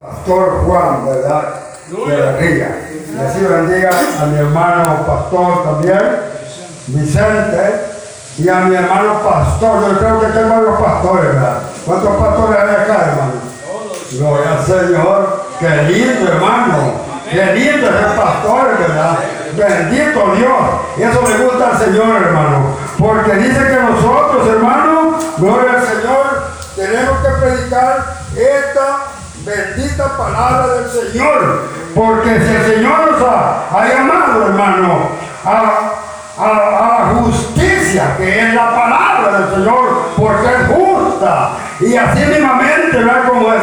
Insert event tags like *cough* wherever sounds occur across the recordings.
Pastor Juan, ¿verdad? La Ría. Y así bendiga a mi hermano pastor también, Vicente, y a mi hermano pastor. Yo creo que tengo varios pastores, ¿verdad? ¿Cuántos pastores hay acá, hermano? Gloria al Señor. Qué lindo, hermano. Qué lindo ser pastor, ¿verdad? Bendito Dios. Y eso me gusta al Señor, hermano. Porque dice que nosotros, hermano, gloria al Señor, tenemos que predicar esta bendita palabra del Señor. Porque si el Señor nos ha, llamado, hermano, a, a, justicia, que es la palabra del Señor, porque es justa. Y así mismamente, ¿verdad? Como es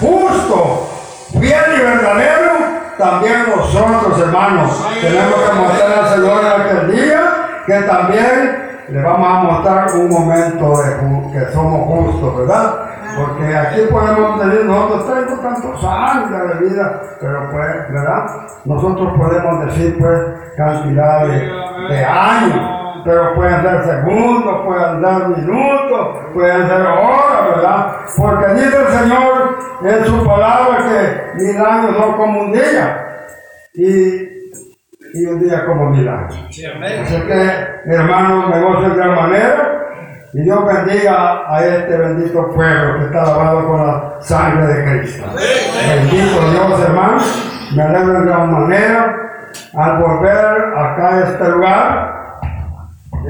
justo, fiel y verdadero, también nosotros, hermanos, tenemos que mostrar al Señor en aquel día que también le vamos a mostrar un momento de que somos justos, ¿verdad? Porque aquí podemos tener, nosotros tenemos tantos años de vida, pero pues, ¿verdad? Nosotros podemos decir, pues, cantidad de, de años, pero pueden ser segundos, pueden ser minutos, pueden ser horas, ¿verdad? Porque dice el Señor en su palabra que mil años son como un día y, y un día como mil años. Así que, hermanos, me gozo de gran manera. Y Dios bendiga a este bendito pueblo que está lavado con la sangre de Cristo. Bendito Dios, hermano. Me alegro de gran manera al volver acá a este lugar.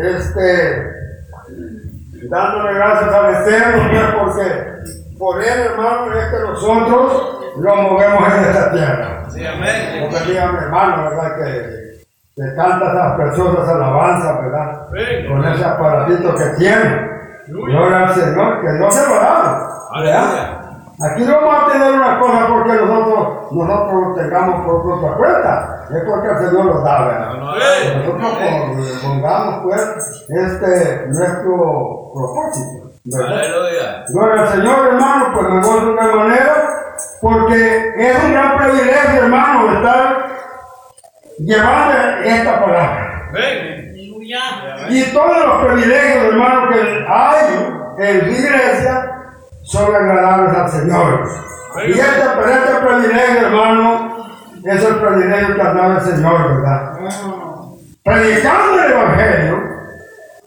Este, dándole gracias al Eterno, porque por él, hermano, es que nosotros lo movemos en esta tierra. Como bendiga a mi hermano, ¿verdad? Que, que canta esas preciosas alabanzas, ¿verdad? Con ese aparatito que tiene. Gloria al Señor, que Dios se lo da. Aquí no vamos a tener una cosa porque nosotros, nosotros lo tengamos por nuestra cuenta. Es porque el Señor nos da, ¿verdad? Nosotros pon- pongamos pues este nuestro propósito. Gloria al Señor, hermano, pues me gozo de una manera, porque es un gran privilegio, hermano, estar llevando esta palabra. Y todos los privilegios, hermano, que hay en mi iglesia son agradables al Señor. Y este, pero este privilegio, hermano, es el privilegio que ha dado el Señor, ¿verdad? Predicando el Evangelio,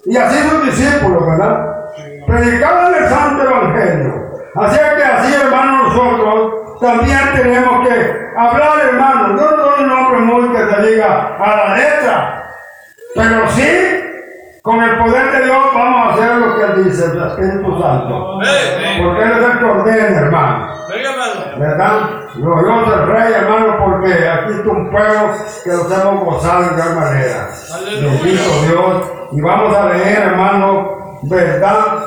y así sus discípulos, ¿verdad? Predicaban el Santo Evangelio. Así que así, hermano, nosotros también tenemos que hablar, hermano. Yo no soy un hombre muy que se diga a la letra, pero sí, con el poder de Dios vamos a hacer lo que Él dice, el Espíritu Santo. Porque Él es el que ordena, hermano. ¿Verdad? Glorioso el Rey, hermano, porque aquí está un pueblo que nos hemos gozado de gran manera. Bendito Dios. Y vamos a leer, hermano, ¿verdad?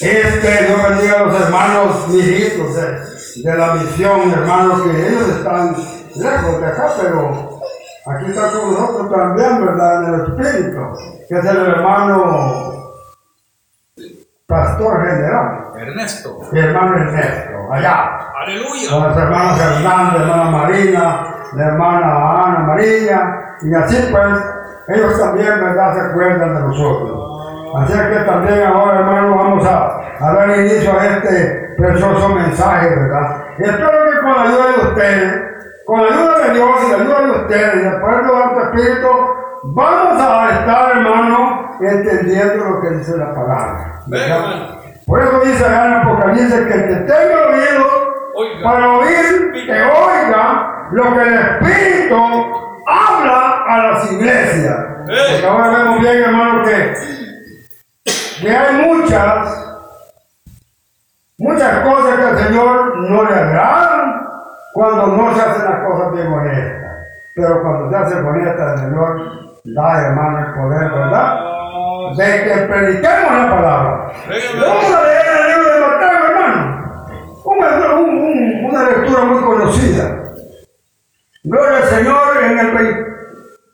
Este, Dios bendiga a los hermanos ministros de, de la misión, hermano, que ellos están lejos de acá, pero aquí está con nosotros también, ¿verdad? En el Espíritu, que es el hermano pastor general, Ernesto. mi hermano Ernesto, allá. Aleluya. Con los hermanos Hernández, hermana Marina, la hermana Ana María, y así pues, ellos también, ¿verdad?, se acuerdan de nosotros. Así que también ahora, hermano, vamos a, a dar inicio a este precioso mensaje, ¿verdad? Y espero que con la ayuda de ustedes, con la ayuda de Dios y la ayuda de ustedes, y el poder de Santo Espíritu, vamos a estar, hermano, entendiendo lo que dice la palabra. ¿verdad? Por eso dice allá en Apocalipsis que el que tenga oído Oiga. para oír, que oiga lo que el Espíritu habla a las iglesias. Porque ahora vemos bien, hermano, que, que hay muchas, muchas cosas que al Señor no le agradan cuando no se hacen las cosas bien honestas. Pero cuando se hacen honestas, el Señor da, hermano, el poder, ¿verdad? De que prediquemos la palabra. Vamos a leer el libro de Mateo, hermano. Una, un- un- una lectura muy conocida. Gloria al Señor en el vei-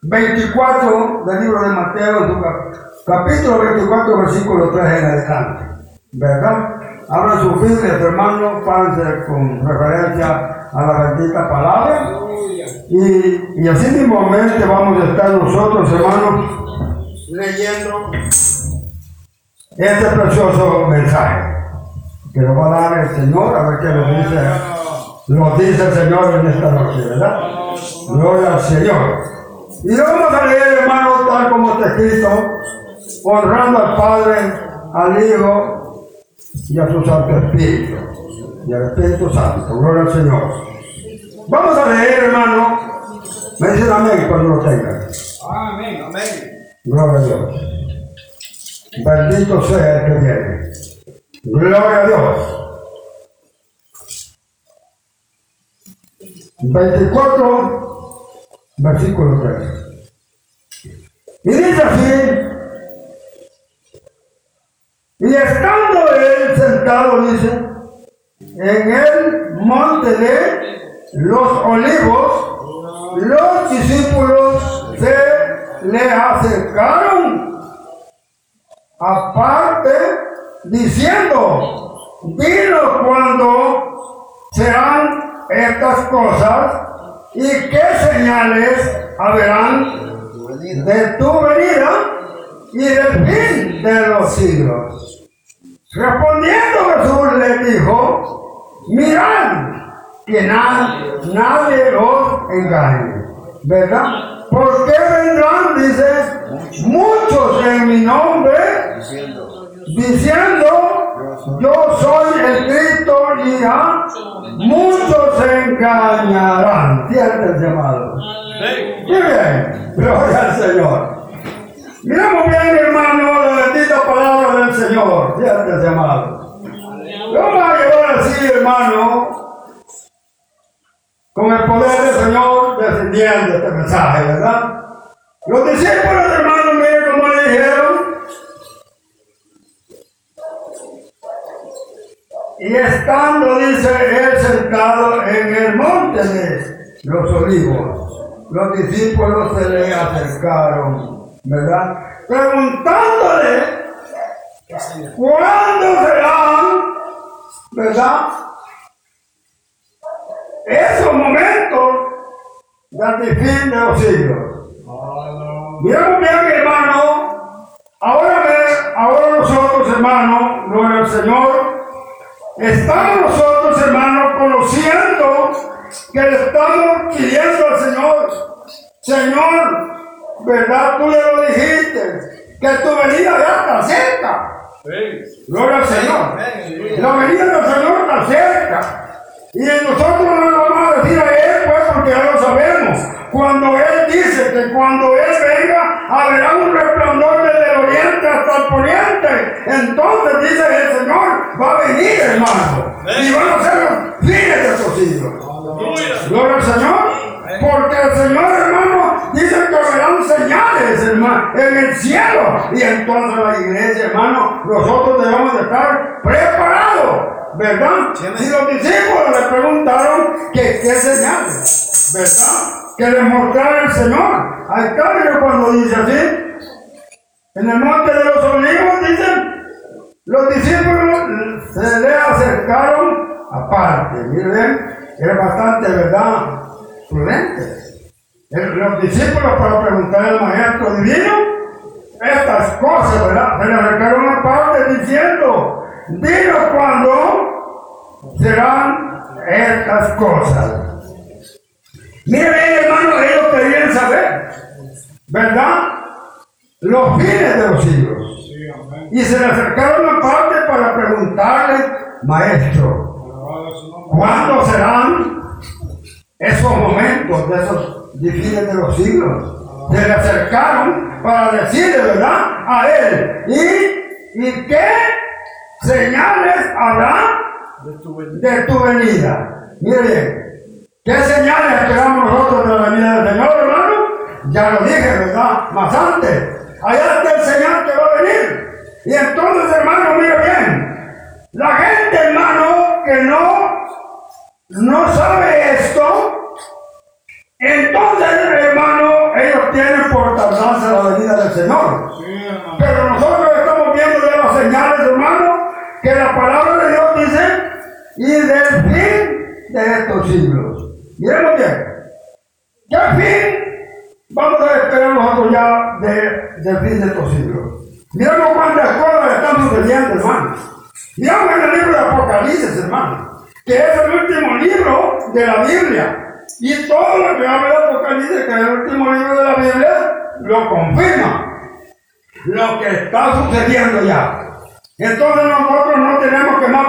24 del libro de Mateo, en su cap- capítulo 24, versículo 3 en adelante. ¿Verdad? Abran sus Biblias, hermano, párense con referencia a la bendita palabra. Y, y así mismamente vamos a estar nosotros, hermanos, leyendo este precioso mensaje que nos va a dar el Señor, a ver qué nos dice Lo dice el Señor en esta noche, ¿verdad? Gloria al Señor. Y vamos a leer, hermano, tal como está escrito, honrando al Padre, al Hijo y a su Santo Espíritu. Y al Espíritu Santo. Gloria al Señor. Vamos a leer, hermano. Me dicen amén cuando lo tengan. Amén. Amén. Gloria a Dios. Bendito sea el que viene. Gloria a Dios. 24, versículo 3. Y dice así, y estando él sentado, dice, en el monte de los olivos, los discípulos se le acercaron aparte diciendo, dinos cuando serán estas cosas y qué señales habrán de tu venida y del fin de los siglos. Respondiendo Jesús le dijo, mirad que nadie os engañe, ¿verdad? Porque vendrán, dice, muchos en mi nombre, diciendo, yo soy el Cristo y a muchos se engañarán. Cierto el llamado. Muy bien, gloria al Señor. Miramos bien, hermano, la bendita palabra del Señor. El llamado. Vamos a llevar así, hermano, con el poder del Señor descendiendo este mensaje, ¿verdad? Los discípulos, hermano, miren cómo le dijeron, Y estando, dice él, sentado en el monte de los olivos, los discípulos se le acercaron, ¿verdad? Preguntándole cuándo serán, ¿verdad? Esos momentos del fin de los siglos. Miramos bien, hermano. Ahora, ahora nosotros, hermano, al Señor Estamos nosotros, hermanos, conociendo que le estamos pidiendo al Señor, Señor, ¿verdad? Tú le lo dijiste, que tu venida ya está cerca. Gloria al Señor. La venida del Señor está cerca. Y nosotros no le vamos a decir a Él, pues, porque ya lo sabemos. Cuando Él dice que cuando Él venga, habrá un resplandor desde el oriente hasta el poniente. Entonces dice el Señor, va a venir, hermano. Y van a ser los fines de estos siglos. Gloria al Señor. Porque el Señor, hermano, dice que habrán en el cielo. Y entonces la iglesia, hermano, nosotros debemos de estar preparados. ¿Verdad? Si los discípulos le preguntaron que qué señales, ¿verdad? que les mostrara el Señor. Ahí está, cuando dice así. En el monte de los olivos dicen, los discípulos se le acercaron aparte. Miren, era bastante, ¿verdad? Prudente. Los discípulos para preguntar al maestro divino estas cosas, ¿verdad? Se le acercaron aparte diciendo, dinos cuándo serán estas cosas. Miren, hermano, ellos querían saber, ¿verdad? Los fines de los siglos. Y se le acercaron aparte para preguntarle, maestro, ¿cuándo serán esos momentos de esos fines de los siglos? Se le acercaron para decirle, ¿verdad? A él. ¿Y, y qué señales habrá de tu venida? Miren, ¿Qué señales esperamos nosotros de la venida del Señor, hermano? Ya lo dije, ¿verdad? Más antes. Allá está el Señor que va a venir. Y entonces, hermano, mire bien. La gente, hermano, que no, no sabe esto, entonces, hermano, ellos tienen por tardanza la venida del Señor. Pero nosotros estamos viendo de las señales, hermano, que la palabra de Dios dice, y del fin de estos siglos. Miremos bien. ¿Qué fin vamos a esperar nosotros ya de, del fin de estos siglos? Miremos cuántas cosas están sucediendo, hermano. Miremos en el libro de Apocalipsis, hermano, que es el último libro de la Biblia. Y todo lo que habla Apocalipsis, que es el último libro de la Biblia, lo confirma. Lo que está sucediendo ya. Entonces nosotros no tenemos que más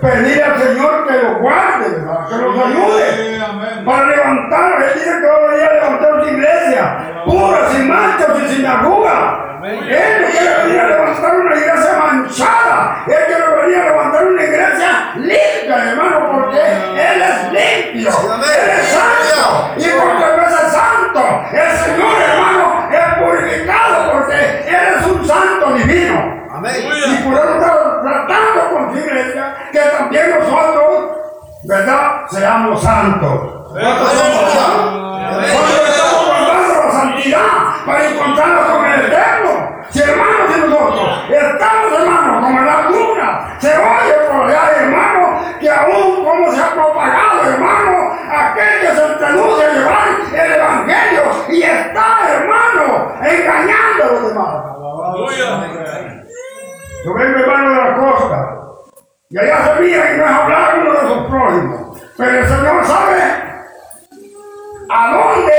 pedir al Señor que lo guarde, ¿verdad? que nos ayude para levantar. Él dice que va a venir a levantar una iglesia pura, sin manchas y sin arruga. Él quiere venir a levantar una iglesia manchada. Él quiere venir a levantar una iglesia limpia, hermano, porque Él es limpio. Él es santo. Y porque Él es santo, el Señor, hermano, es purificado porque Él es un santo divino. Y por eso está tratando con su iglesia que también nosotros, ¿verdad? Seamos santos. ¿Cuántos somos santos? Nosotros estamos guardando la santidad para encontrarnos con el Eterno. Yo vengo hermano de la costa. Y allá se mira y no es hablar uno de sus prójimos. Pero el Señor sabe a dónde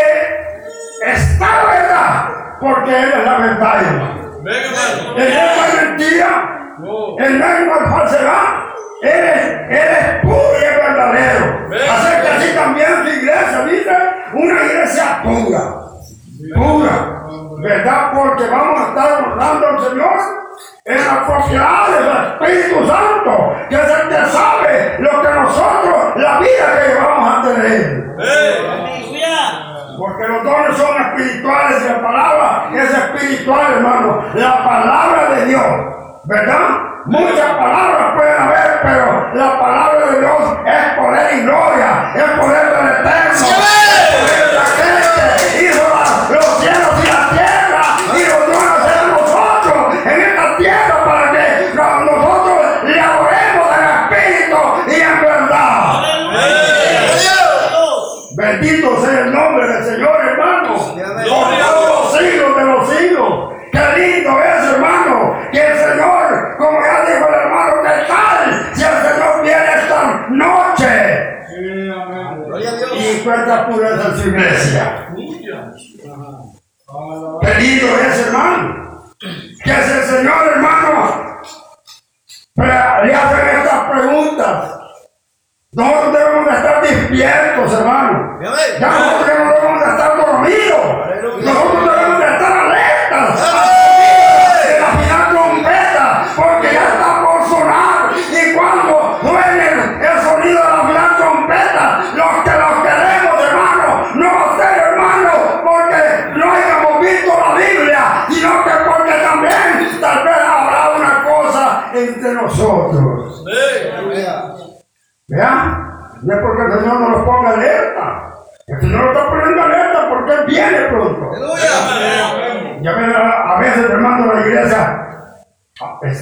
está la verdad. Porque Él es la verdad, hermano. Él no es mentira. Él no es falsedad. Él es, él es puro y es verdadero. Así que así también su iglesia, dice, una iglesia pura. Pura. ¿Verdad? Porque vamos a estar honrando al Señor en la propiedad del Espíritu Santo, que es el que sabe lo que nosotros, la vida que vamos a tener. Porque los dones son espirituales y la palabra es espiritual, hermano. La palabra de Dios, ¿verdad? Muchas palabras pueden haber, pero la palabra de Dios es poder y gloria, es poder del eterno. Hizo 50 curas en su iglesia. Pedido es, hermano. Que es el Señor, hermano. Pero le hacen estas preguntas. Nosotros debemos estar despiertos, hermano.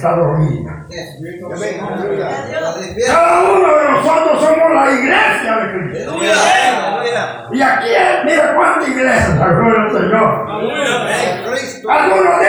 Está dormida. Cada uno de nosotros somos la iglesia de Cristo. Y aquí, mira cuántas iglesias, gloria al Señor. Algunos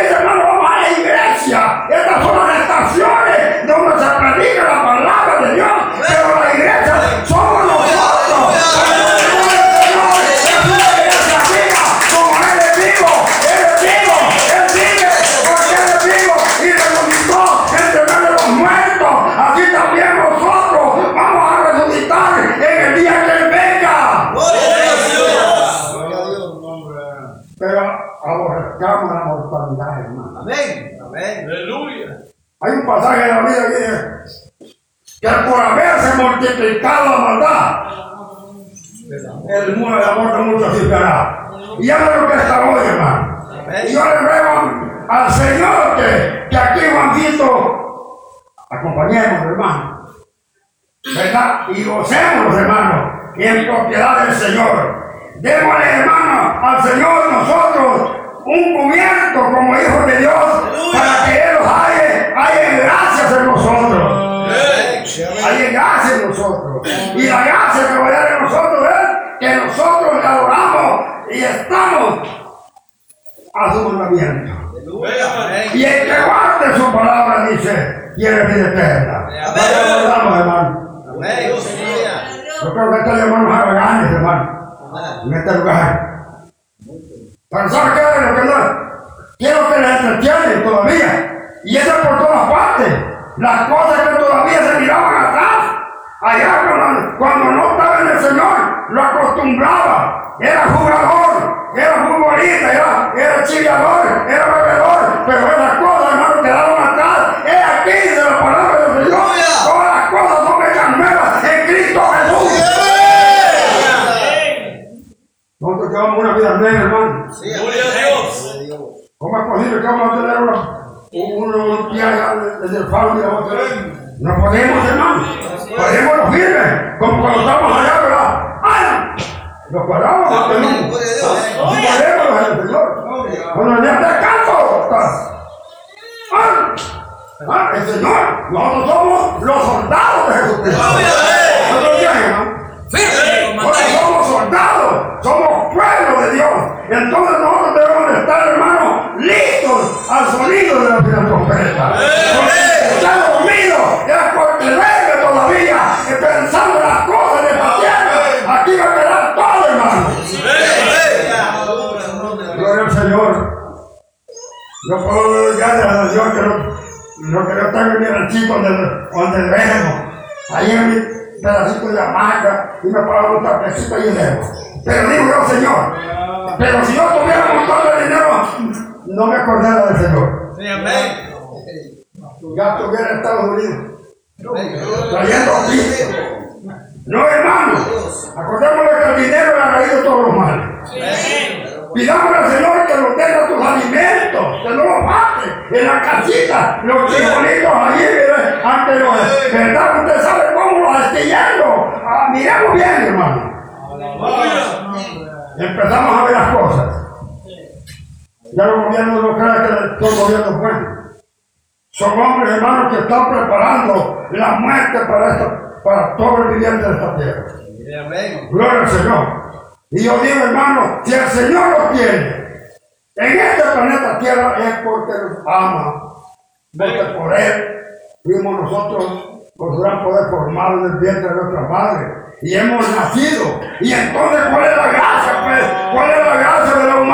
al Señor que, que aquí Juancito, acompañemos, hermano. ¿Verdad? Y gocemos, hermano, en propiedad del Señor. Démosle, hermano, al Señor nosotros un cubierto como hijos de Dios para que Él los haya, haya gracias en nosotros. Hay gracia en nosotros. Y la gracia que va a dar en nosotros es que nosotros le adoramos y estamos a su mandamiento. Y el que guarde su palabra dice, tiene vida eterna. Guardamos, hermano. Yo creo que estos hermanos haraganes, hermano, en este lugar. Pero ¿sabe qué? Lo que no, quiero que les entretienen todavía. Y eso es por todas partes. Las cosas que todavía se miraban atrás. Allá cuando, cuando no estaba en el Señor, lo acostumbraba. Era jugador, era futbolista, era, era chiviador, era bebedor. Pero esas cosas, hermano, quedaron atrás. Es aquí de la palabra del Señor. Todas las cosas son hechas nuevas en Cristo Jesús. Nosotros llevamos una vida nueva, hermano. Gloria a Dios. ¿Cómo es posible que vamos a tener una, uno día desde el faro y la otra? No podemos, hermano. Podemos los firmes, como cuando estamos allá, ¿verdad? Nos paramos ante el mundo. No podemos el Señor. Cuando descanso, estás. ¡Ay! ¡Ah! El Señor, nosotros somos los soldados de Jesucristo. No, lo que yo tengo en mi ranchito donde, donde vemos. Ahí en mi pedacito de hamaca y me pago un tapecito y dejo. Pero digo yo, Señor, pero si yo tuviera un montón de dinero, no me acordara del Señor. Sí, amén. Ya estuviera en Estados Unidos. Trayendo a Cristo. No, hermano. Acordémonos que el dinero es la raíz de todos los males. Pidamos al Señor que nos tenga tus alimentos, que no los falte en la casita, los frijolitos allí, mire, ante los, ¿verdad? Usted sabe cómo los astillando. Ah, miremos bien, hermano. Empezamos a ver las cosas. Ya los gobiernos no crean que son gobiernos buenos. Son hombres, hermanos, que están preparando la muerte para, para todo el viviente de esta tierra. Gloria al Señor. Y yo digo, hermano, si el Señor los tiene en este planeta Tierra es porque nos ama. Porque por Él fuimos nosotros con su gran poder formados en el vientre de nuestra madre. Y hemos nacido. Y entonces, ¿cuál es la gracia? Pues? ¿Cuál es la gracia de la humanidad?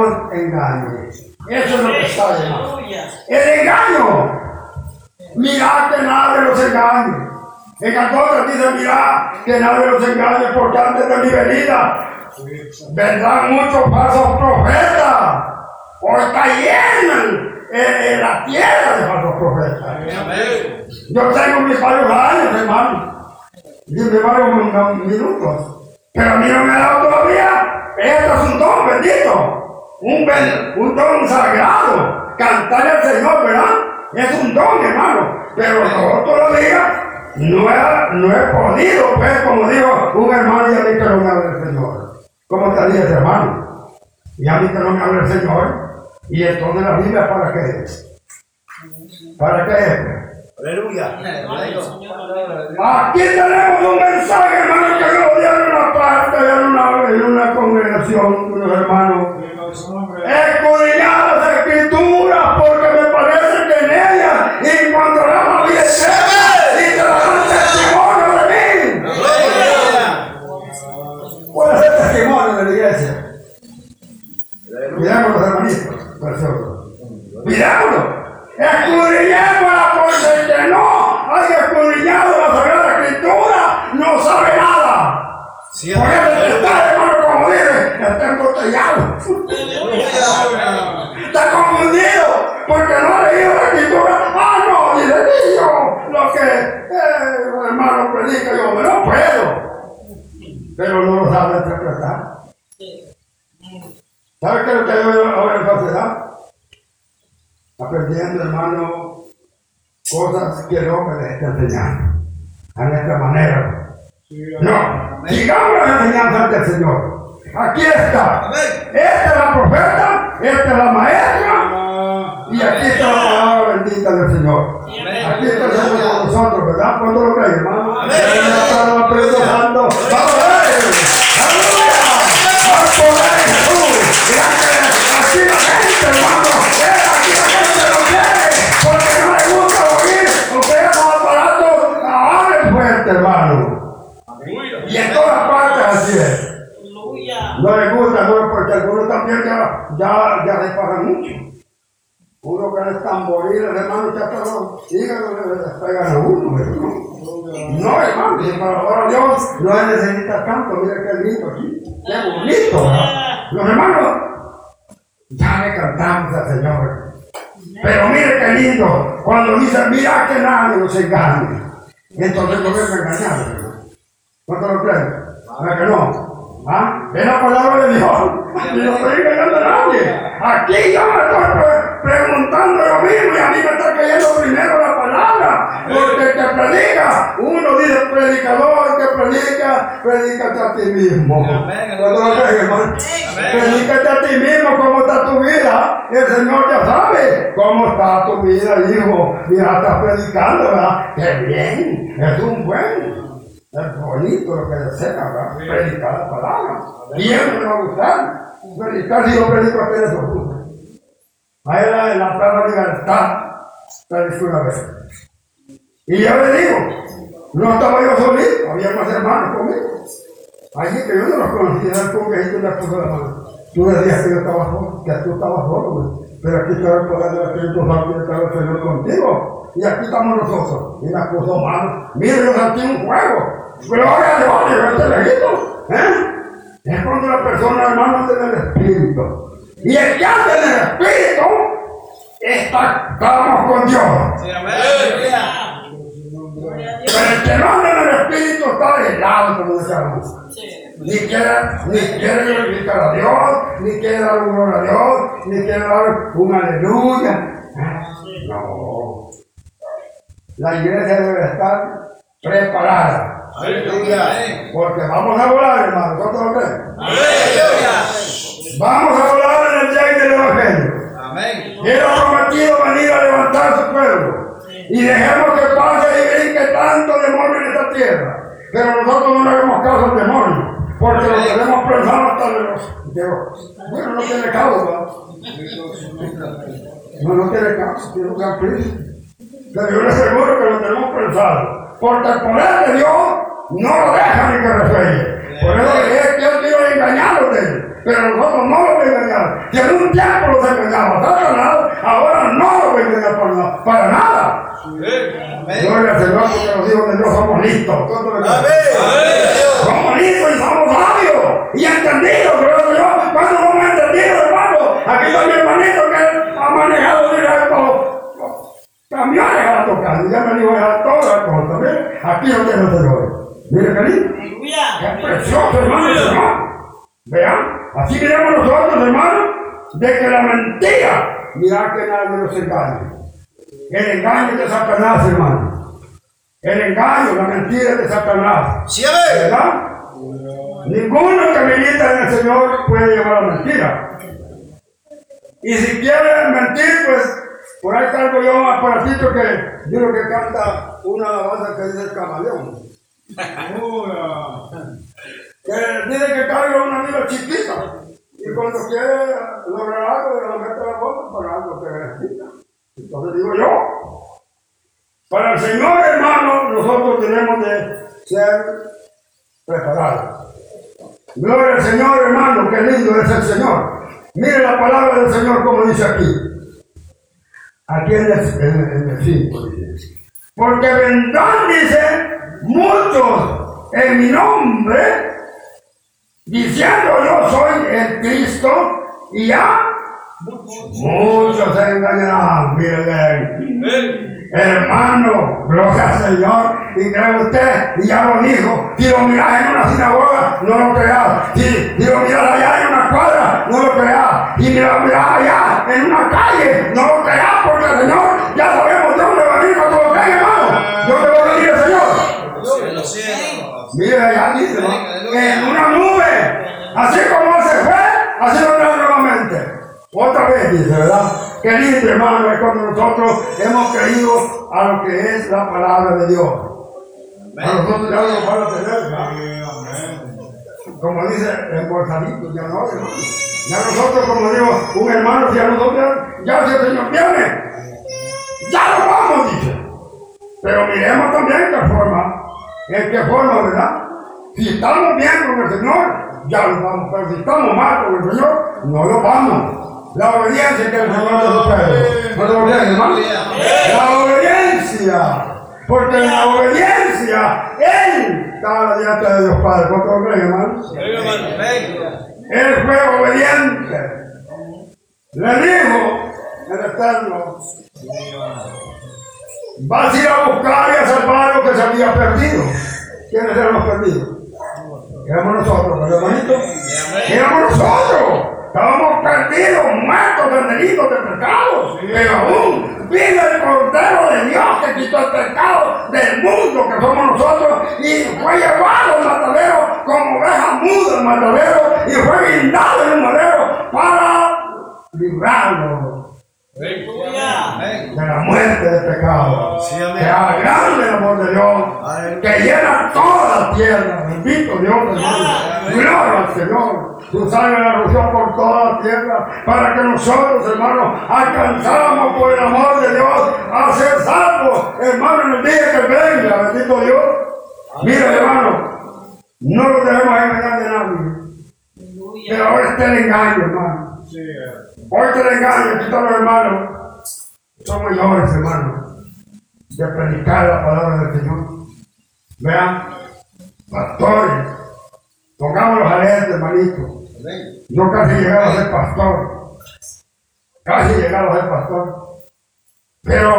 Nadie os engañe. Eso es lo que está llamando. El engaño. Mirad que nadie los engañe. En 14 dice, mirad que nadie los engañe porque antes de mi venida vendrán muchos falsos profetas. O está llena en, en la tierra de falsos profetas. Yo tengo mis varios años, hermano. Y mis varios min- minutos. Pero a mí no me ha dado todavía. Esto es un don bendito. Un, don sagrado. Cantar al Señor, ¿verdad? Es un don, hermano. Pero yo todavía no he, no he podido, pues, como dijo un hermano y a mí que no me habla el Señor. ¿Cómo te dice, hermano? Y a mí que no me habla el Señor. Y entonces la Biblia, ¿para qué es? ¿Para qué? Aleluya. Aquí tenemos un mensaje, hermano, que lo dieron una parte, en una, en una congregación, unos hermanos. Escudriñar las lo sabe interpretar. ¿Sabe qué es lo que yo ahora en sociedad? Aprendiendo, hermano, cosas que no me les está enseñando. A nuestra manera. No, sigamos las enseñanzas del Señor. Aquí está. Amén. Esta es la profeta, esta es la maestra, y aquí está la palabra bendita del Señor. Aquí está el Señor con nosotros, ¿verdad? ¿Cuándo lo creen, hermano? Amén. ¡Vamos partes así es. No le gusta, no, porque algunos también ya, le pagan mucho. Uno que es tamboril, hermano, ya hasta los hígados le le pegan a uno, hermano. No, hermano, y para ahora Dios no le necesita tanto, mira qué lindo aquí, qué bonito. Los hermanos, ya le cantamos al Señor. Pero mire qué lindo, cuando dicen, mira que nadie nos engañe. Entonces no a engañar, hermano. ¿Cuánto lo creen? ¿Verdad que no? ¿Ah? Es la palabra de Dios. *laughs* Y no estoy engañando a nadie. Aquí yo me estoy preguntando yo mismo y a mí me está cayendo primero la palabra. Porque el que predica, uno dice predicador, el que predica, predícate a ti mismo. Amén. ¿Cuánto lo. Predícate a ti mismo cómo está tu vida. El Señor ya sabe cómo está tu vida, hijo. Mira, estás predicando, ¿verdad? Qué bien. Es un buen. Es bonito lo que desea, ¿verdad? Predicar la palabra. Bien me va a gustar. Predicar si yo predico a ustedes os gusta. A él en la plaza de libertad, predico una vez. Y yo le digo, no estaba yo solito, había más hermanos conmigo. Allí que yo no los era como que tú le puso la mano. Tú decías que yo estaba solo, que tú estabas solo. Pero aquí estaba el poder del Espíritu Santo y estaba el Señor contigo. Y aquí estamos nosotros. Y me puso mano. Mire, yo sentí un fuego. Gloria a Dios, y este lejito. ¿Eh? Es cuando la persona, hermano, en el Espíritu. Y el que anda en el Espíritu, está, estamos con Dios. Sí, amén. Pero el que no anda en el Espíritu está helado, como decíamos. Ni quiere, ni quiere glorificar a Dios, ni quiere dar un gloria a Dios, ni quiere dar un aleluya. No. La iglesia debe estar preparada. Aleluya. Porque vamos a volar, hermano. ¿Cuánto lo creen? Aleluya. Vamos a volar del Evangelio. Amén. Él ha prometido venir a levantar su pueblo. Y dejemos que pase y brinque tanto demonio en esta tierra. Pero nosotros no le hagamos caso al demonio. Porque lo tenemos pensado hasta de los. de los- bueno, no tiene causa. No, no tiene causa, tiene un capricho. Pero yo le aseguro que lo tenemos pensado. Porque el poder de Dios no lo deja ni que resuelle. Por eso es que Dios quiero engañar a ustedes. Pero nosotros no los voy a engañar. Si en un tiempo los engañamos, ahora no a engañar para nada. Gloria al Señor porque los hijos de Dios somos listos. Somos listos y somos sabios y entendidos, gloria a Dios. ¿Cuántos somos entendidos, hermano? Aquí está mi hermanito que ha manejado directo camiones a la tocando. Ya me dijo ya todas las cosas. Aquí lo tiene el Señor. Mire, qué lindo. Qué precioso, hermano, Señor. Vean, así miramos nosotros, hermano, de que la mentira, mira que nadie nos engañe. El engaño de Satanás, hermano. El engaño, la mentira de Satanás. Sí. ¿Verdad? Ninguno que milita en el Señor puede llevar la mentira. Y si quiere mentir, pues Por ahí cargo yo un aparatito que yo lo que canta una alabanza que dice el camaleón. Que dice que carga una vida chiquita. Y cuando quiere lograr algo, le mete la boca para algo que necesita. Entonces digo yo, para el Señor hermano, nosotros tenemos de ser preparados. Gloria al Señor hermano, qué lindo es el Señor. Mire la palabra del Señor como dice aquí. Aquí en el, en, el 5 dice. Porque vendrán, dice, muchos en mi nombre, diciendo yo soy el Cristo, y ya muchos se engañarán. Miren, Hermano, gloria al Señor. Y cree usted, y ya lo dijo, si lo miras en una sinagoga, no lo creas. Si, si lo miras allá en una cuadra, no lo creas. Si lo miras allá en una calle, no lo creas, porque el Señor ya sabemos de dónde va a venir cuando lo crees, hermano. Yo te voy a venir el Señor. Mira, allá dice, ¿no? en una nube. Así como Él se fue, así lo trae nuevamente. Otra vez dice, ¿verdad? Qué lindo, hermano, es cuando nosotros hemos creído a lo que es la palabra de Dios. A nosotros ya no van a tener, como dice embolsadito, ya no, hermano. Ya nosotros, como digo, un hermano, ya nosotros, ya si el Señor viene, ya lo vamos, dice. Pero miremos también qué forma, en qué forma, ¿verdad? Si estamos bien con el Señor, ya lo vamos, pero si estamos mal con el Señor, no lo vamos. La obediencia que el Señor nos espera. ¿No lo hermano? La obediencia. Porque en la obediencia Él está delante de Dios Padre. ¿Cuánto lo creen, hermano? Él fue obediente. Le dijo el Eterno, vas a ir a buscar y a salvar lo que se había perdido. ¿Quiénes eran los perdidos? Éramos nosotros, ¿verdad, hermanito? Éramos nosotros. Estábamos perdidos, muertos de delitos, de pecados. Pero aún vino el Cordero de Dios que quitó el pecado del mundo que somos nosotros y fue llevado al matadero como oveja muda al matadero y fue guindado en el madero para librarnos de la muerte del pecado. Que haga grande el amor de Dios, que llena toda la tierra. Bendito Dios, hermano. Gloria al Señor. Tu sangre la roció por toda la tierra para que nosotros, hermanos, alcanzáramos por el amor de Dios a ser salvos, hermano, en el día que venga. Bendito Dios. Mira, hermano, no lo dejemos engañar de nadie. Pero ahora está el engaño, hermano. Hoy te engaño, aquí están los hermanos. Son mayores, hermanos, de predicar la palabra del Señor. Vean, pastores, pongámonos alerta, hermanito. Yo casi llegaba a ser pastor. Casi llegaba a ser pastor. Pero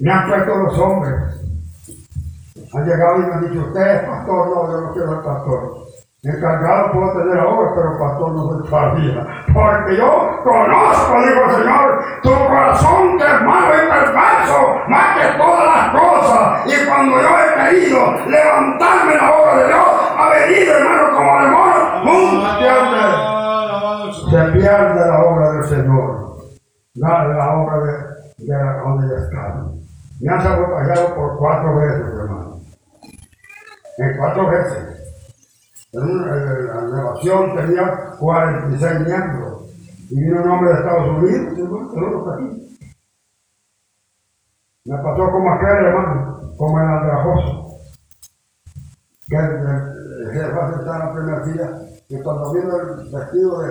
me han puesto los hombres. Han llegado y me han dicho, usted es pastor, no, yo no quiero ser pastor. Encargado puedo tener ahora, pero pastor no soy todavía. Porque yo conozco, digo el Señor, tu corazón que es malo y perverso, más que todas las cosas. Y cuando yo he querido levantarme la obra de Dios, ha venido, hermano, como demonio, ¡pum! pierde. Se pierde la obra del Señor. La, la obra de, de donde ya está. Me han sabotado por cuatro veces, hermano. En cuatro veces. La nación tenía 46 miembros. Y vino un hombre de Estados Unidos, y aquí. Me pasó como aquel hermano, como el andrajoso. Que el jefe está en la primera fila, y cuando vino el vestido de,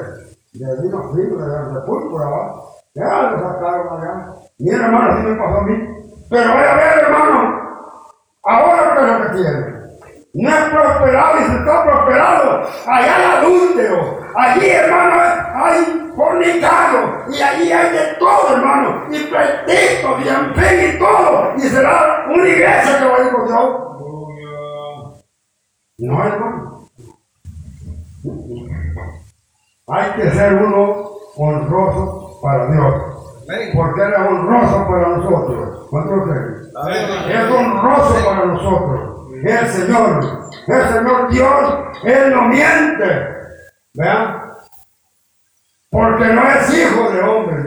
de vino frío, de, de púrpura, ¿va? ya lo sacaron allá. Mi hermano, así me pasó a mí. Pero vaya a ver, hermano, ahora que lo que tiene no es prosperado y se está prosperado. Allá hay adúltero, allí hermano hay fornicado y allí hay de todo hermano, y pretextos y en y todo, y será una iglesia que va a ir con Dios. No hermano. Hay que ser uno honroso para Dios. Porque era honroso para nosotros. ¿Cuántos Es honroso para nosotros el Señor. El Señor Dios, Él no miente. ¿Vean? Porque no es hijo de hombre.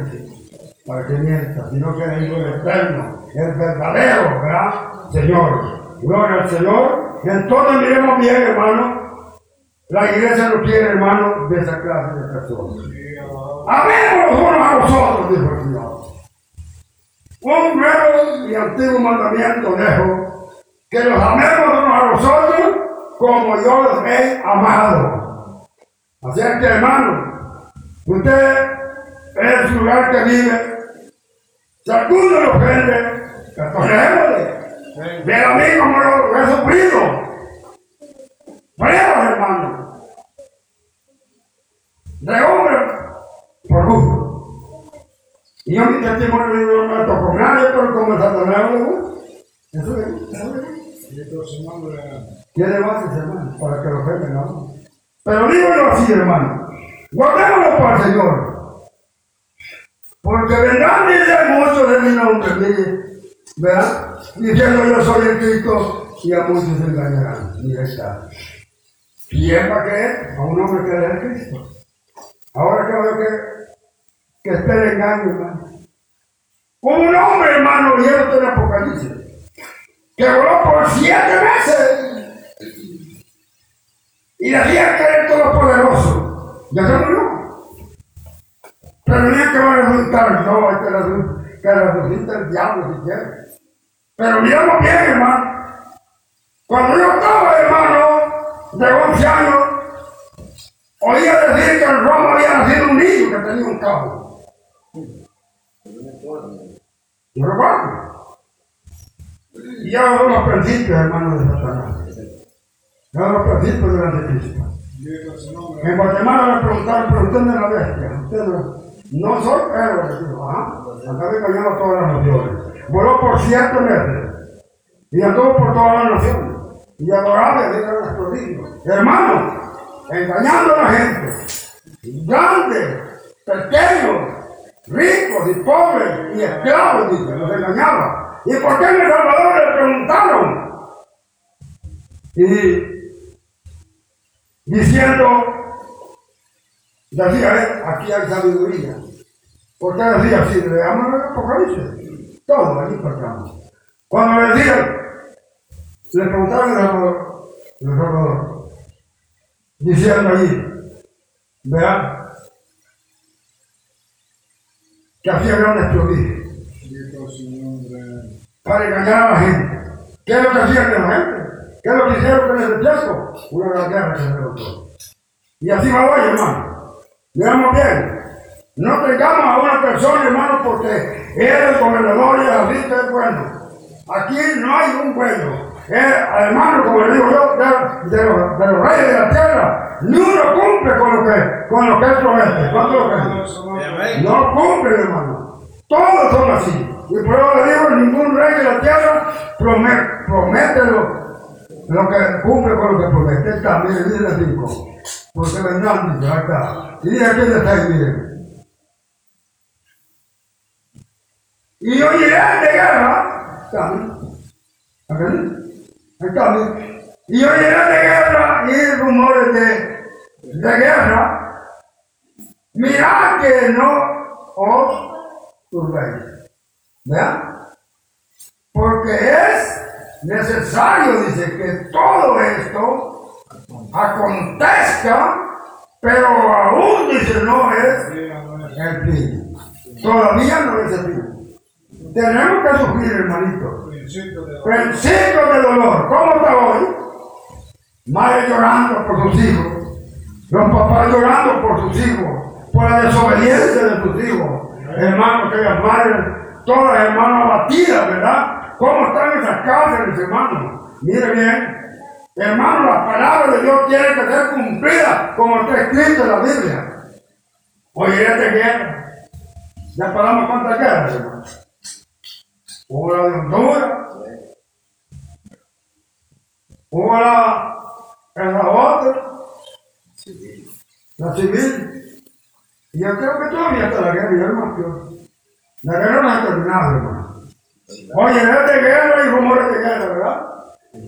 para que mienta, sino que es hijo del eterno, el verdadero, ¿verdad? Señor. Gloria al Señor. Entonces miremos bien, hermano. La iglesia no quiere, hermano, de esa clase de personas. Amémonos unos a nosotros, dijo el Señor. Un nuevo y antiguo mandamiento dejo, que los amemos unos a nosotros como yo los he amado. Así es que, hermano, usted en su lugar que vive, si alguno lo ofende, perdonemos Ve a mí como lo he sufrido. Pruebas, hermano. De hombre por gusto. Y yo mi testimonio no me tocó nadie, pero como Satanás. Eso es. Eso es. Tiene bases, hermano, para que lo ofenden, ¿no? Pero dígalo así, hermano. Guardémoslo para el Señor. Porque vendrán, dice muchos de mi nombre, mire, ¿verdad? Diciendo yo soy el Cristo y a muchos se engañarán. Mira está. ¿Quién va a creer? A un hombre que es el Cristo. Ahora creo que, que esté el engaño, hermano. Como un hombre, hermano, vieron en Apocalipsis, que voló por siete meses y decía que era todopoderoso. Ya se murió. Pero tenía que resultar, no, hay que, que resucita el diablo si quiere. Pero miramos bien, hermano. Cuando yo estaba, hermano, de 11 años, oía decir que en Roma había nacido un niño que tenía un cabo. Yo recuerdo. Y ya los principios, hermano, de Satanás. Ya los principios del anticristo. En Guatemala me preguntaron, pero usted no es la bestia. Usted no, no soy, ajá. Acá me callaron todas las naciones voló por siete meses y anduvo por toda la nación y adoraba a nuestro Dios. Hermanos, engañando a la gente, grandes, pequeños, ricos y pobres y esclavos, dice, los engañaba. ¿Y por qué en El Salvador le preguntaron? Y diciendo, decía él, aquí hay sabiduría. ¿Por qué decía así? Leamos el Apocalipsis. Todo allí encontramos. Cuando le decían, le preguntaron al Salvador, diciendo allí, vean, que hacía grandes prodigios para engañar a la gente. ¿Qué es lo que hacían de la gente? ¿Qué es lo que hicieron con el desierto? Una guerra que se. Y así va hoy, hermano. Veamos bien. No tengamos a una persona, hermano, porque el gobernador y la vista es bueno. Aquí no hay un bueno. hermano, como le digo yo, de, de, los, de, los, reyes de la tierra, ni uno cumple con lo que, con lo que es promete. ¿Cuánto lo que No cumple, hermano. Todos son así. Y por eso le digo, ningún rey de la tierra promete, lo, que cumple con lo que promete. Está, miren, miren cinco. Porque vendrán, dice, acá. Y dice aquí seis, miren. Y oirán de guerra, y oirán de guerra y rumores de, de guerra. Mirad que no os turbéis. ¿Vean? Porque es necesario, dice, que todo esto acontezca, pero aún, dice, no es el fin. Todavía no es el fin. Tenemos que sufrir, hermanito. Principio de dolor. ¿Cómo está hoy? Madre llorando por sus hijos. Los papás llorando por sus hijos. Por la desobediencia de sus hijos. Hermanos, aquellas madres, todas las hermanas abatidas, ¿verdad? ¿Cómo están esas casas, mis hermanos? Mire bien. Hermano, la palabra de Dios tiene que ser cumplida como está escrito en la Biblia. Oye, de guerra. Ya paramos cuántas guerras, hermanos. Hubo la de Honduras. Hubo la en la otra. La civil. Y yo creo que todavía está la guerra, y más peor. La guerra no ha terminado, hermano. Oye, de guerra y rumores de guerra, ¿verdad?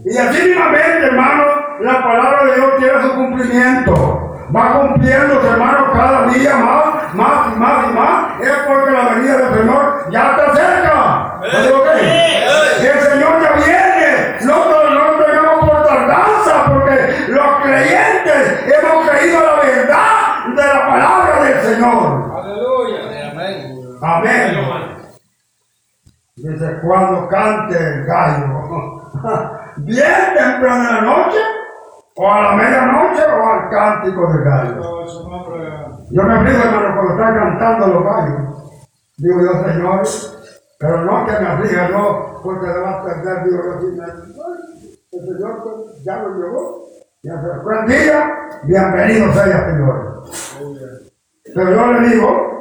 Y así mismamente, hermano, la palabra de Dios tiene su cumplimiento. Va cumpliendo, hermano, cada día más más y más y más, es porque la venida del Señor ya está Dice, cuando cante el gallo, *laughs* bien temprano en la noche, o a la medianoche, o al cántico del gallo. Yo me río, hermano, cuando están cantando los gallos. Digo yo, Señor, pero no que me aflija yo, porque le va a perder, digo yo, si el Señor ya lo llevó. Ya se fue el día, bienvenido sea, Señor. Pero yo le digo,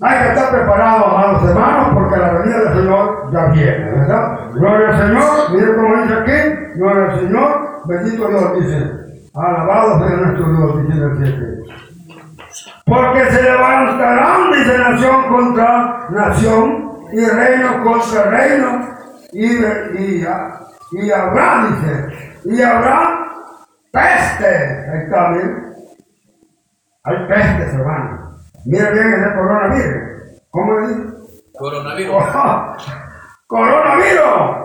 hay que estar preparado, amados hermanos, porque la venida del Señor ya viene, ¿verdad? Gloria al Señor, mire cómo dice aquí, gloria al Señor, bendito Dios, dice, alabado sea nuestro Dios, dice el 7. Porque se levantarán, dice nación contra nación, y reino contra reino, y, y, habrá, dice, y habrá peste. Ahí está, miren. Hay pestes, hermano. Mira bien ese coronavirus. ¿Cómo le dice? Coronavirus. Oh, *laughs* coronavirus.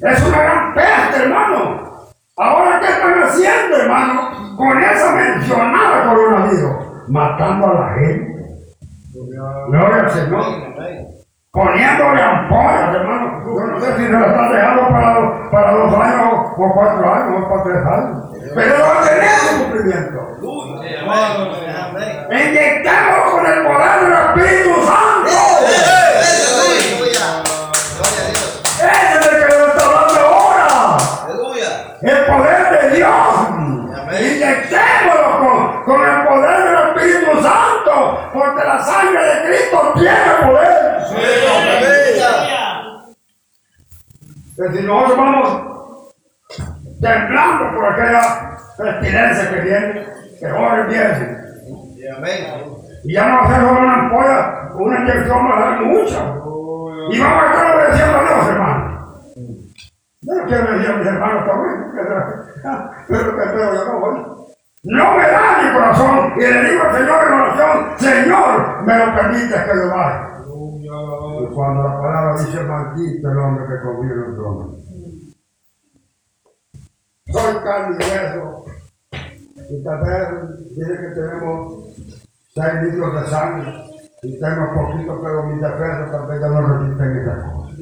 Es una gran peste, hermano. Ahora, ¿qué están haciendo, hermano? Con esa mencionada coronavirus. Matando a la gente. Gloria al Señor. Poniéndole ampollas, hermano. Yo no sé si se la están dejando para, dos- para dos años o cuatro años o para tres años. Pero va a tener su cumplimiento. Amén. Inyectémoslo con el poder del Espíritu Santo. Aleluya. Gloria a Dios. Ese es el que nos está dando ahora. El poder de Dios. Inyectémoslo con, con el poder del Espíritu Santo. Porque la sangre de Cristo tiene poder. Aleluya. Que si nosotros vamos temblando por aquella pestilencia que viene, que ahora viene. Amén. Y ya no va a ser solo una ampolla, una inyección va a dar mucha. Y vamos a estar obedeciendo a Dios, hermano. Yo no quiero decir a mis hermanos también, *laughs* pero que yo no voy. No me da mi corazón y le digo al Señor en oración, Señor, me lo permites que yo vaya. Y cuando la palabra dice maldito el hombre que conviene el trono. Soy carne y hueso. Y tal vez dice que tenemos seis litros de sangre. Y tengo poquito, pero mis defensas tal vez ya no resisten esa cosa.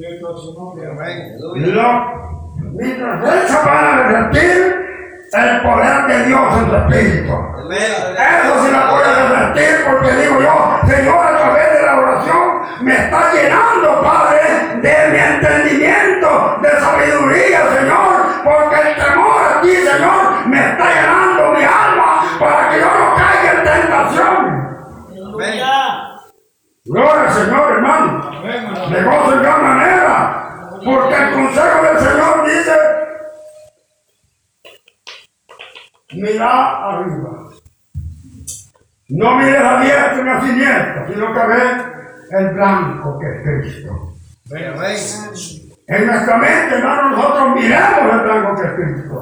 Amén. Aleluya. Lo, mientras él se van a resentir el poder de Dios en su espíritu. Eso sí la voy a resentir porque digo yo, Señor, a través de la oración me está llenando, Padre, de mi entendimiento, de sabiduría, Señor, porque el temor a ti, Señor, me está llenando mi alma para que yo no caiga en tentación. Amén. Gloria al Señor, hermano. Me gozo en gran manera, porque el consejo del Señor dice, mira arriba. No mires a diestra ni a siniestra, sino que ve el blanco que es Cristo. En nuestra mente, hermano, nosotros miramos el blanco que es Cristo.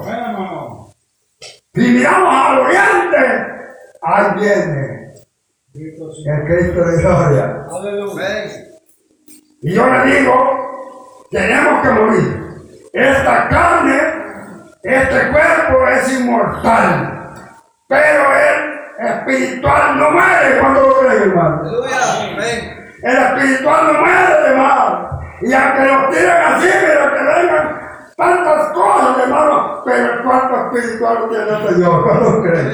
Si miramos al oriente, ahí viene el Cristo de gloria. Amén. Y yo le digo, tenemos que morir. Esta carne, este cuerpo es inmortal. Pero el espiritual no muere cuando lo creen, hermano. El espiritual no muere, hermano. Y aunque lo tiren así, mira que vengan tantas cosas, hermano, pero el cuerpo espiritual lo tiene el Señor. ¿Cuándo lo creen?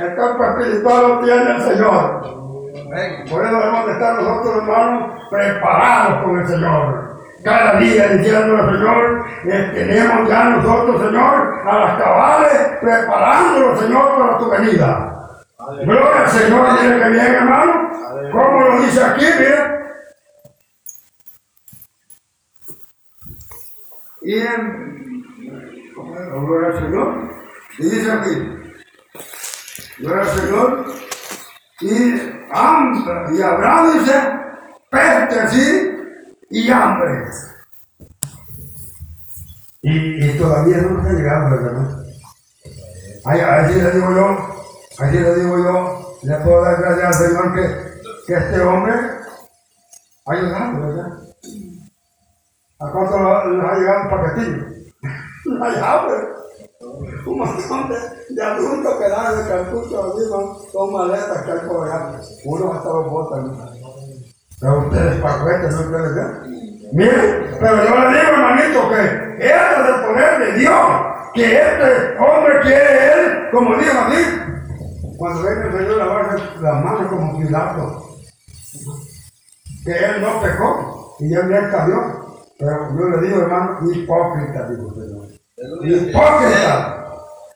El cuerpo espiritual lo tiene el Señor. Por eso debemos de estar nosotros, hermanos, preparados con el Señor. Cada día diciendo al Señor, eh, tenemos ya nosotros, Señor, a las cabales, preparándolo, Señor, para tu venida. Gloria al Señor, mire que bien, hermano. Como lo dice aquí, mire. Y en. Gloria al Señor. Y dice aquí. Gloria al Señor y y habrá, dice, peste así y hambre. Y, y todavía no nos ha llegado, ¿verdad? Así le digo yo, así le digo yo, le puedo dar gracias al Señor que, que este hombre ha ayudado, ¿verdad? ¿A cuánto les ha llegado un paquetillo? *laughs* No hay hambre. Un montón de, de adultos que dan el cartucho así con, con maletas que hay por allá. Uno hasta los botan. Pero ustedes paquetes, ¿no ustedes ven? Miren, pero yo le digo, hermanito, que es el poder de Dios. Que este hombre quiere él, como dijo aquí, cuando venga el Señor lavarse las manos como Pilato. Que él no pecó y él le cambió. Pero yo le digo, hermano, hipócrita, digo Señor. Hipócrita.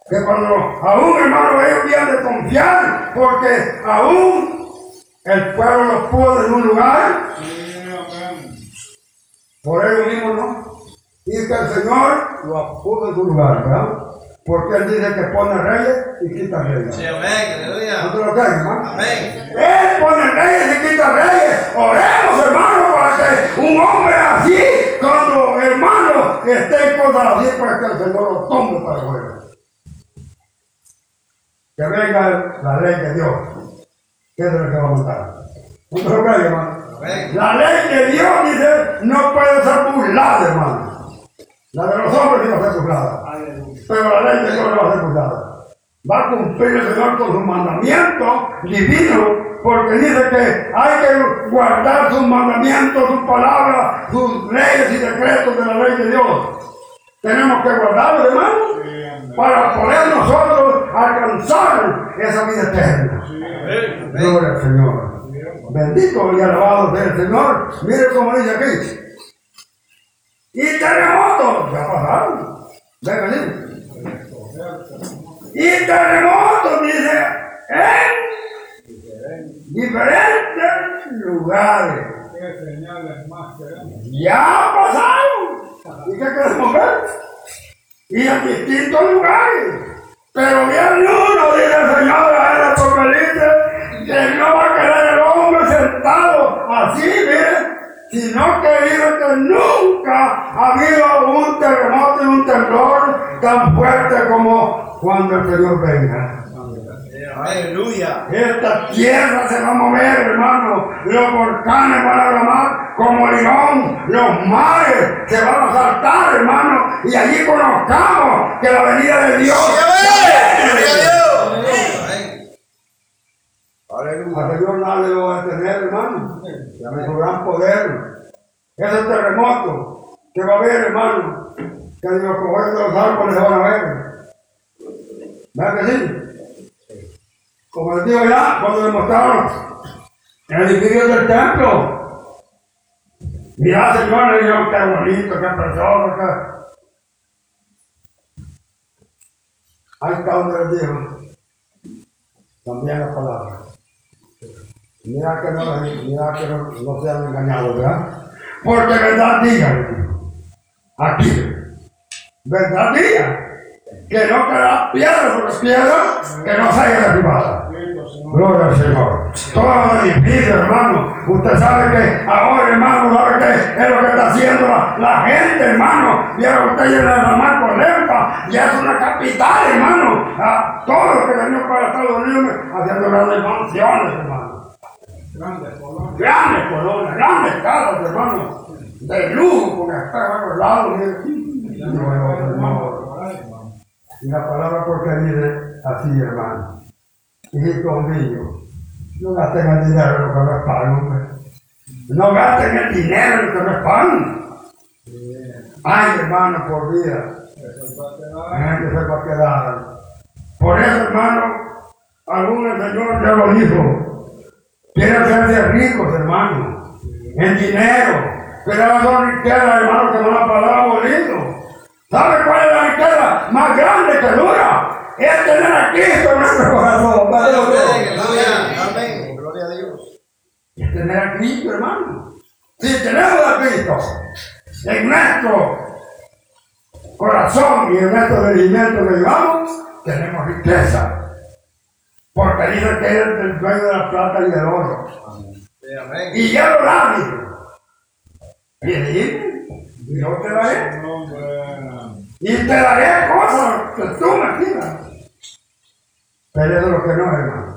Que cuando aún, hermano, ellos de confiar, porque aún el pueblo los puso en un lugar, por ellos mismos no. Y que el Señor los puso en su lugar, ¿verdad? Porque Él dice que pone reyes y quita reyes. Sí, amén. ¿No Aleluya. te lo crees, hermano? Amén. Él pone reyes y quita reyes. Oremos, hermano, para que un hombre así, cuando hermano esté en cosas así, para que el Señor lo tome para afuera. Que venga la ley de Dios. ¿Qué es lo que va a montar? ¿No te lo crees, hermano? La ley de Dios dice no puede ser burlada, hermano. La de los hombres sí va a ser burlada. Pero la ley de Dios no va a ser burlada. Va a cumplir el Señor con su mandamiento divino, porque dice que hay que guardar sus mandamientos, sus palabras, sus leyes y decretos de la ley de Dios. Tenemos que guardarlos, hermano, para poder nosotros alcanzar esa vida eterna. Gloria al Señor. Bendito y alabado sea el Señor. Mire cómo dice aquí. Y terremotos. Ya pasaron. Venga. Y terremotos, dice, en diferentes lugares. Ya pasaron. ¿Y qué queremos ver? Y en distintos lugares. Pero bien uno, dice el Señor en el Apocalipsis, que no va a quedar el hombre sentado así, mire, sino que dice que nunca ha habido un terremoto y un temblor tan fuerte como cuando el Señor venga. Aleluya. Esta tierra se va a mover, hermano. Los volcanes van a bramar como león. Los mares se van a saltar, hermano. Y allí conozcamos que la venida de Dios. Amén. A Dios nada le va a tener, hermano. Ya me su gran poder. Ese terremoto que va a haber, hermano. Que ni los cojones de los árboles se van a ver. ¿Verdad que sí? Como les digo ya, cuando le mostraron el edificio del templo. Mira, señor, le qué bonito, qué precioso, qué. Ahí está donde les dijo. También la palabra. Mira que no, mira que no, no sean engañados, ¿verdad? Porque verdad diga, le dijo. aquí, verdad diga, que no quedará piedra sobre piedra que no se haya derribada. Gloria al Señor. Todo el edificio, hermano. Usted sabe que ahora, hermano, sabe que es lo que está haciendo la, gente, hermano. Vieron usted llena de la mar por Lempa. Ya es una capital, hermano. A todo lo que venimos para Estados Unidos haciendo grandes mansiones, hermano. Grandes colonias, grandes casas, hermano. De lujo, con espejo a los lados. Y la palabra porque dice así, hermano. Hijito mío, no gasten el dinero en lo que no es pan, hombre. No gasten el dinero en lo que es pan. Ay, hermano, por vida. La gente se va a quedar. Por eso, hermano, algún el Señor ya lo dijo. Quieren hacerse ricos, hermano, en dinero. Pero esas son riquezas, hermano, que no la palabra bonito. ¿Sabe cuál es la riqueza más grande que dura? Es tener a Cristo en nuestro corazón. Padre Amén. Gloria a Dios. Es tener a Cristo, hermano. Si tenemos a Cristo en nuestro corazón y en nuestro rendimiento que llevamos, tenemos riqueza. Porque dice que Él es el dueño de la plata y del oro. Amén. Y ya lo da. Y yo te daré. Y te daré cosas que tú me pidas. Pero eso es lo que no, hermano.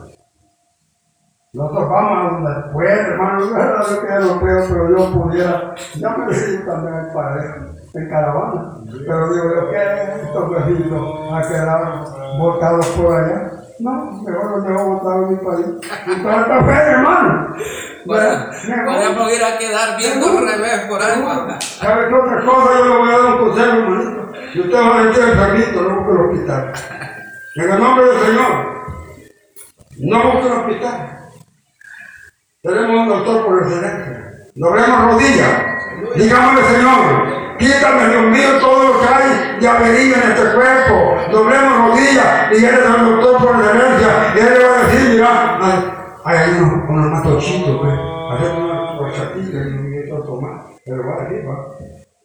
Nosotros vamos a donde puede, hermano. Es verdad yo que no puedo, pero yo pudiera. Ya me decido también en pareja, en caravana. Pero digo yo, ¿qué estos vecinos a quedar botados por allá? No, mejor los dejo botados en mi país. Toda esta fe, hermano. Mejor. Podemos ir a quedar viendo al revés por ahí. ¿Sabe qué otra cosa? Yo le voy a dar un consejo, hermanito. Si usted va a enfermito, no busque el hospital. En el nombre del Señor, no busque el hospital. Tenemos un doctor por excelencia. Doblemos rodillas. Digámosle, Señor, quítame, Dios mío, todo lo que hay de avería en este cuerpo. Doblemos rodillas y eres el doctor por excelencia. Y él le va a decir, mira, ay, ay, hay unos, unos matochitos, pues. Hacemos una horchatita y un tomar. Pero va a decir, va.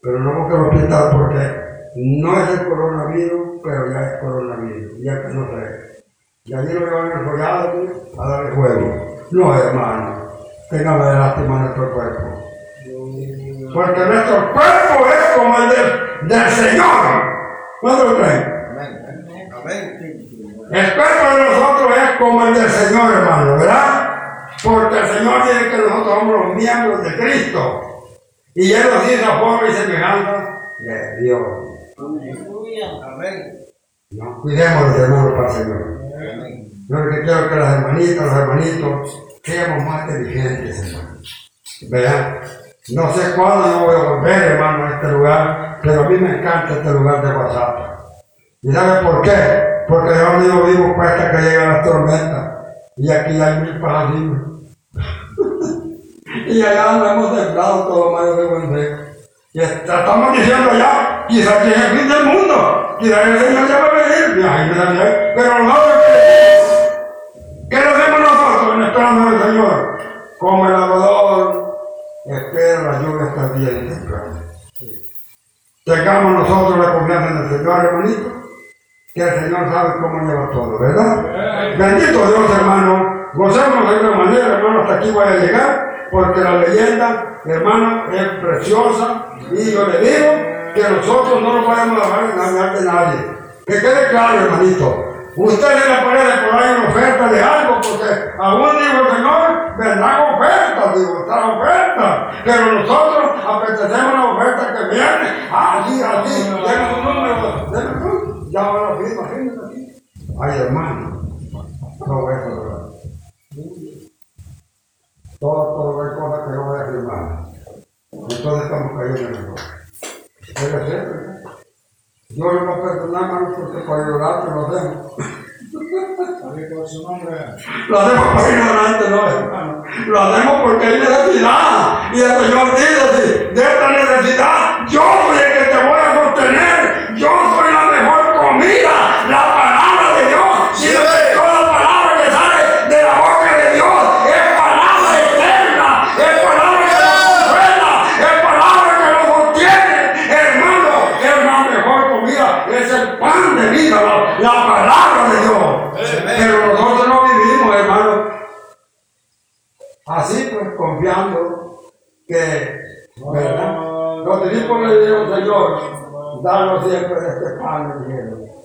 Pero no busque el hospital porque no es el coronavirus, pero ya es coronavirus. Ya que no sé. Y allí lo llevan enrollado pues, a darle juego. No, hermano. Téngame de lástima a nuestro cuerpo. Porque nuestro cuerpo es como el del, del Señor. ¿Cuándo lo creen? Amén. Amén. El cuerpo de nosotros es como el del Señor, hermano, ¿verdad? Porque el Señor dice que nosotros somos los miembros de Cristo. Y Él nos hizo a forma y semejanza de Dios. Amén. No, cuidémonos, hermanos, para el Señor. Yo lo que quiero que las hermanitas, los hermanitos, seamos más inteligentes, hermano. Vean, no sé cuándo yo voy a volver, hermano, a este lugar, pero a mí me encanta este lugar de WhatsApp. ¿Y sabe por qué? Porque yo mismo vivo cuesta que llegan las tormentas. Y aquí hay mil paradigmas. *laughs* y allá andamos sembrados todo mayo de buen. Y estamos diciendo ya, quizás que es el fin del mundo. Quizás el Señor ya va a venir. Y. Pero nosotros ¿qué, ¿qué hacemos nosotros en esperando al Señor? Como el algodón espera la lluvia hasta el día y temprano. Tengamos nosotros la confianza en el Señor, hermanito, que el Señor sabe cómo lleva todo, ¿verdad? Bendito Dios, hermano. Gocemos de una manera, hermano, hasta aquí voy a llegar, porque la leyenda, hermano, es preciosa. Y yo le digo que nosotros no nos vayamos a dejar engañar de nadie. Que quede claro, hermanito. Usted se le puede ahí una oferta de algo, porque aún digo Señor, vendrán ofertas, digo, están ofertas. Pero nosotros apetecemos la oferta que viene, así, así, denme un número, denme tú, ya me lo pido, imagínate aquí. Ay, hermano, no es verdad. Todo, todo hay cosas que no voy a firmar. Entonces estamos cayendo en el. Debe ser, ¿verdad? Yo no voy a perdonar, hermano, porque para llorar te lo hacemos. Lo hacemos por ignorante, no, hermano. Lo hacemos porque hay necesidad. Y el Señor dice así,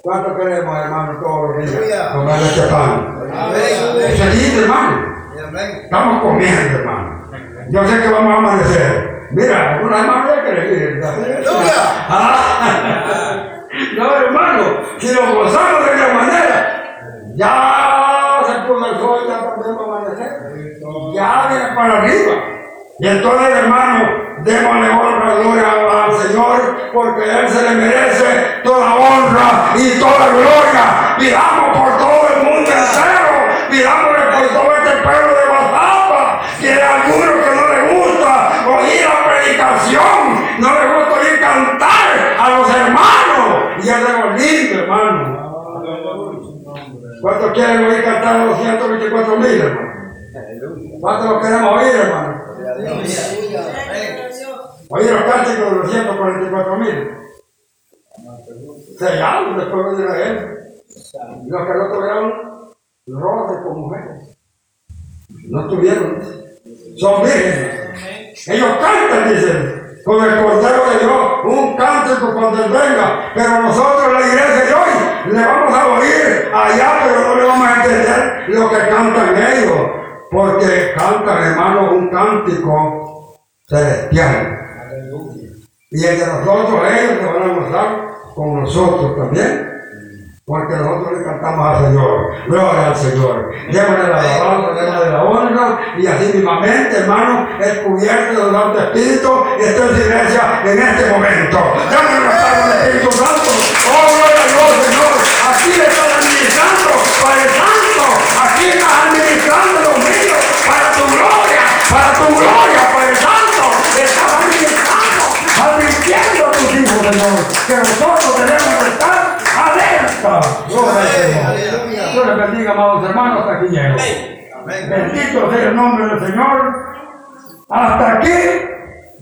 ¿Cuánto queremos, hermano, todos los días comer este pan? Feliz, hermano. Estamos comiendo, hermano. Yo sé que vamos a amanecer. Mira, una hermana ya quiere. Ah. No, hermano, si nos gozamos de la manera, ya se puso el sol, ya podemos amanecer. Ya viene para arriba. Y entonces, hermano, démosle honra gloria Porque Él se le merece toda honra y toda gloria. Pidamos por todo el mundo entero, pidámosle por todo este pueblo de Guadalajara, que hay alguno que no le gusta oír la predicación, no le gusta oír cantar a los hermanos. Y es algo lindo, hermano. ¿Cuántos quieren oír cantar a los 124 mil, hermano? ¿Cuántos lo queremos oír, hermano? Amén. Oír los cánticos de los 144 mil. Sellados del pueblo de Israel. Y los que no tuvieron roce con mujeres. No tuvieron. Son vírgenes. Ellos cantan, dicen, con el Cordero de Dios, un cántico cuando Él venga. Pero nosotros, la iglesia de hoy, le vamos a oír allá, pero no le vamos a entender lo que cantan ellos. porque cantan, hermano, un cántico celestial. Y el de nosotros, ellos se van a gozar con nosotros también. Porque nosotros le cantamos al Señor. Gloria al Señor. Démosle la alabanza, démosle la honra. Y así mismamente, hermano, es cubierto del Santo Espíritu. Y esta es iglesia en este momento. Démosle la palabra del Espíritu Santo. Oh, gloria a Dios, Señor. Aquí le estás administrando, Padre Santo. Aquí estás administrando los míos para tu gloria. Para tu gloria, Padre Señor. Que nosotros debemos estar alerta. Gloria al Señor. Dios les bendiga, amados hermanos, hasta aquí llego. Bendito sea el nombre del Señor. Hasta aquí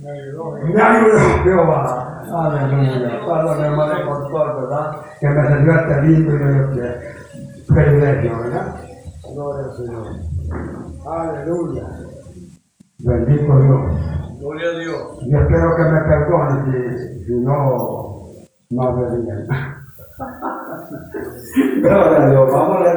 me ayudó Jehová. Aleluya. Padre, mi hermano pastor, ¿verdad? Que me salió este lindo y que privilegio, ¿verdad? Gloria al Señor. Aleluya. Bendito Dios. Gloria a Dios. Yo espero que me perdone si, si no, no bien. *laughs* Gloria a Dios. Vamos a.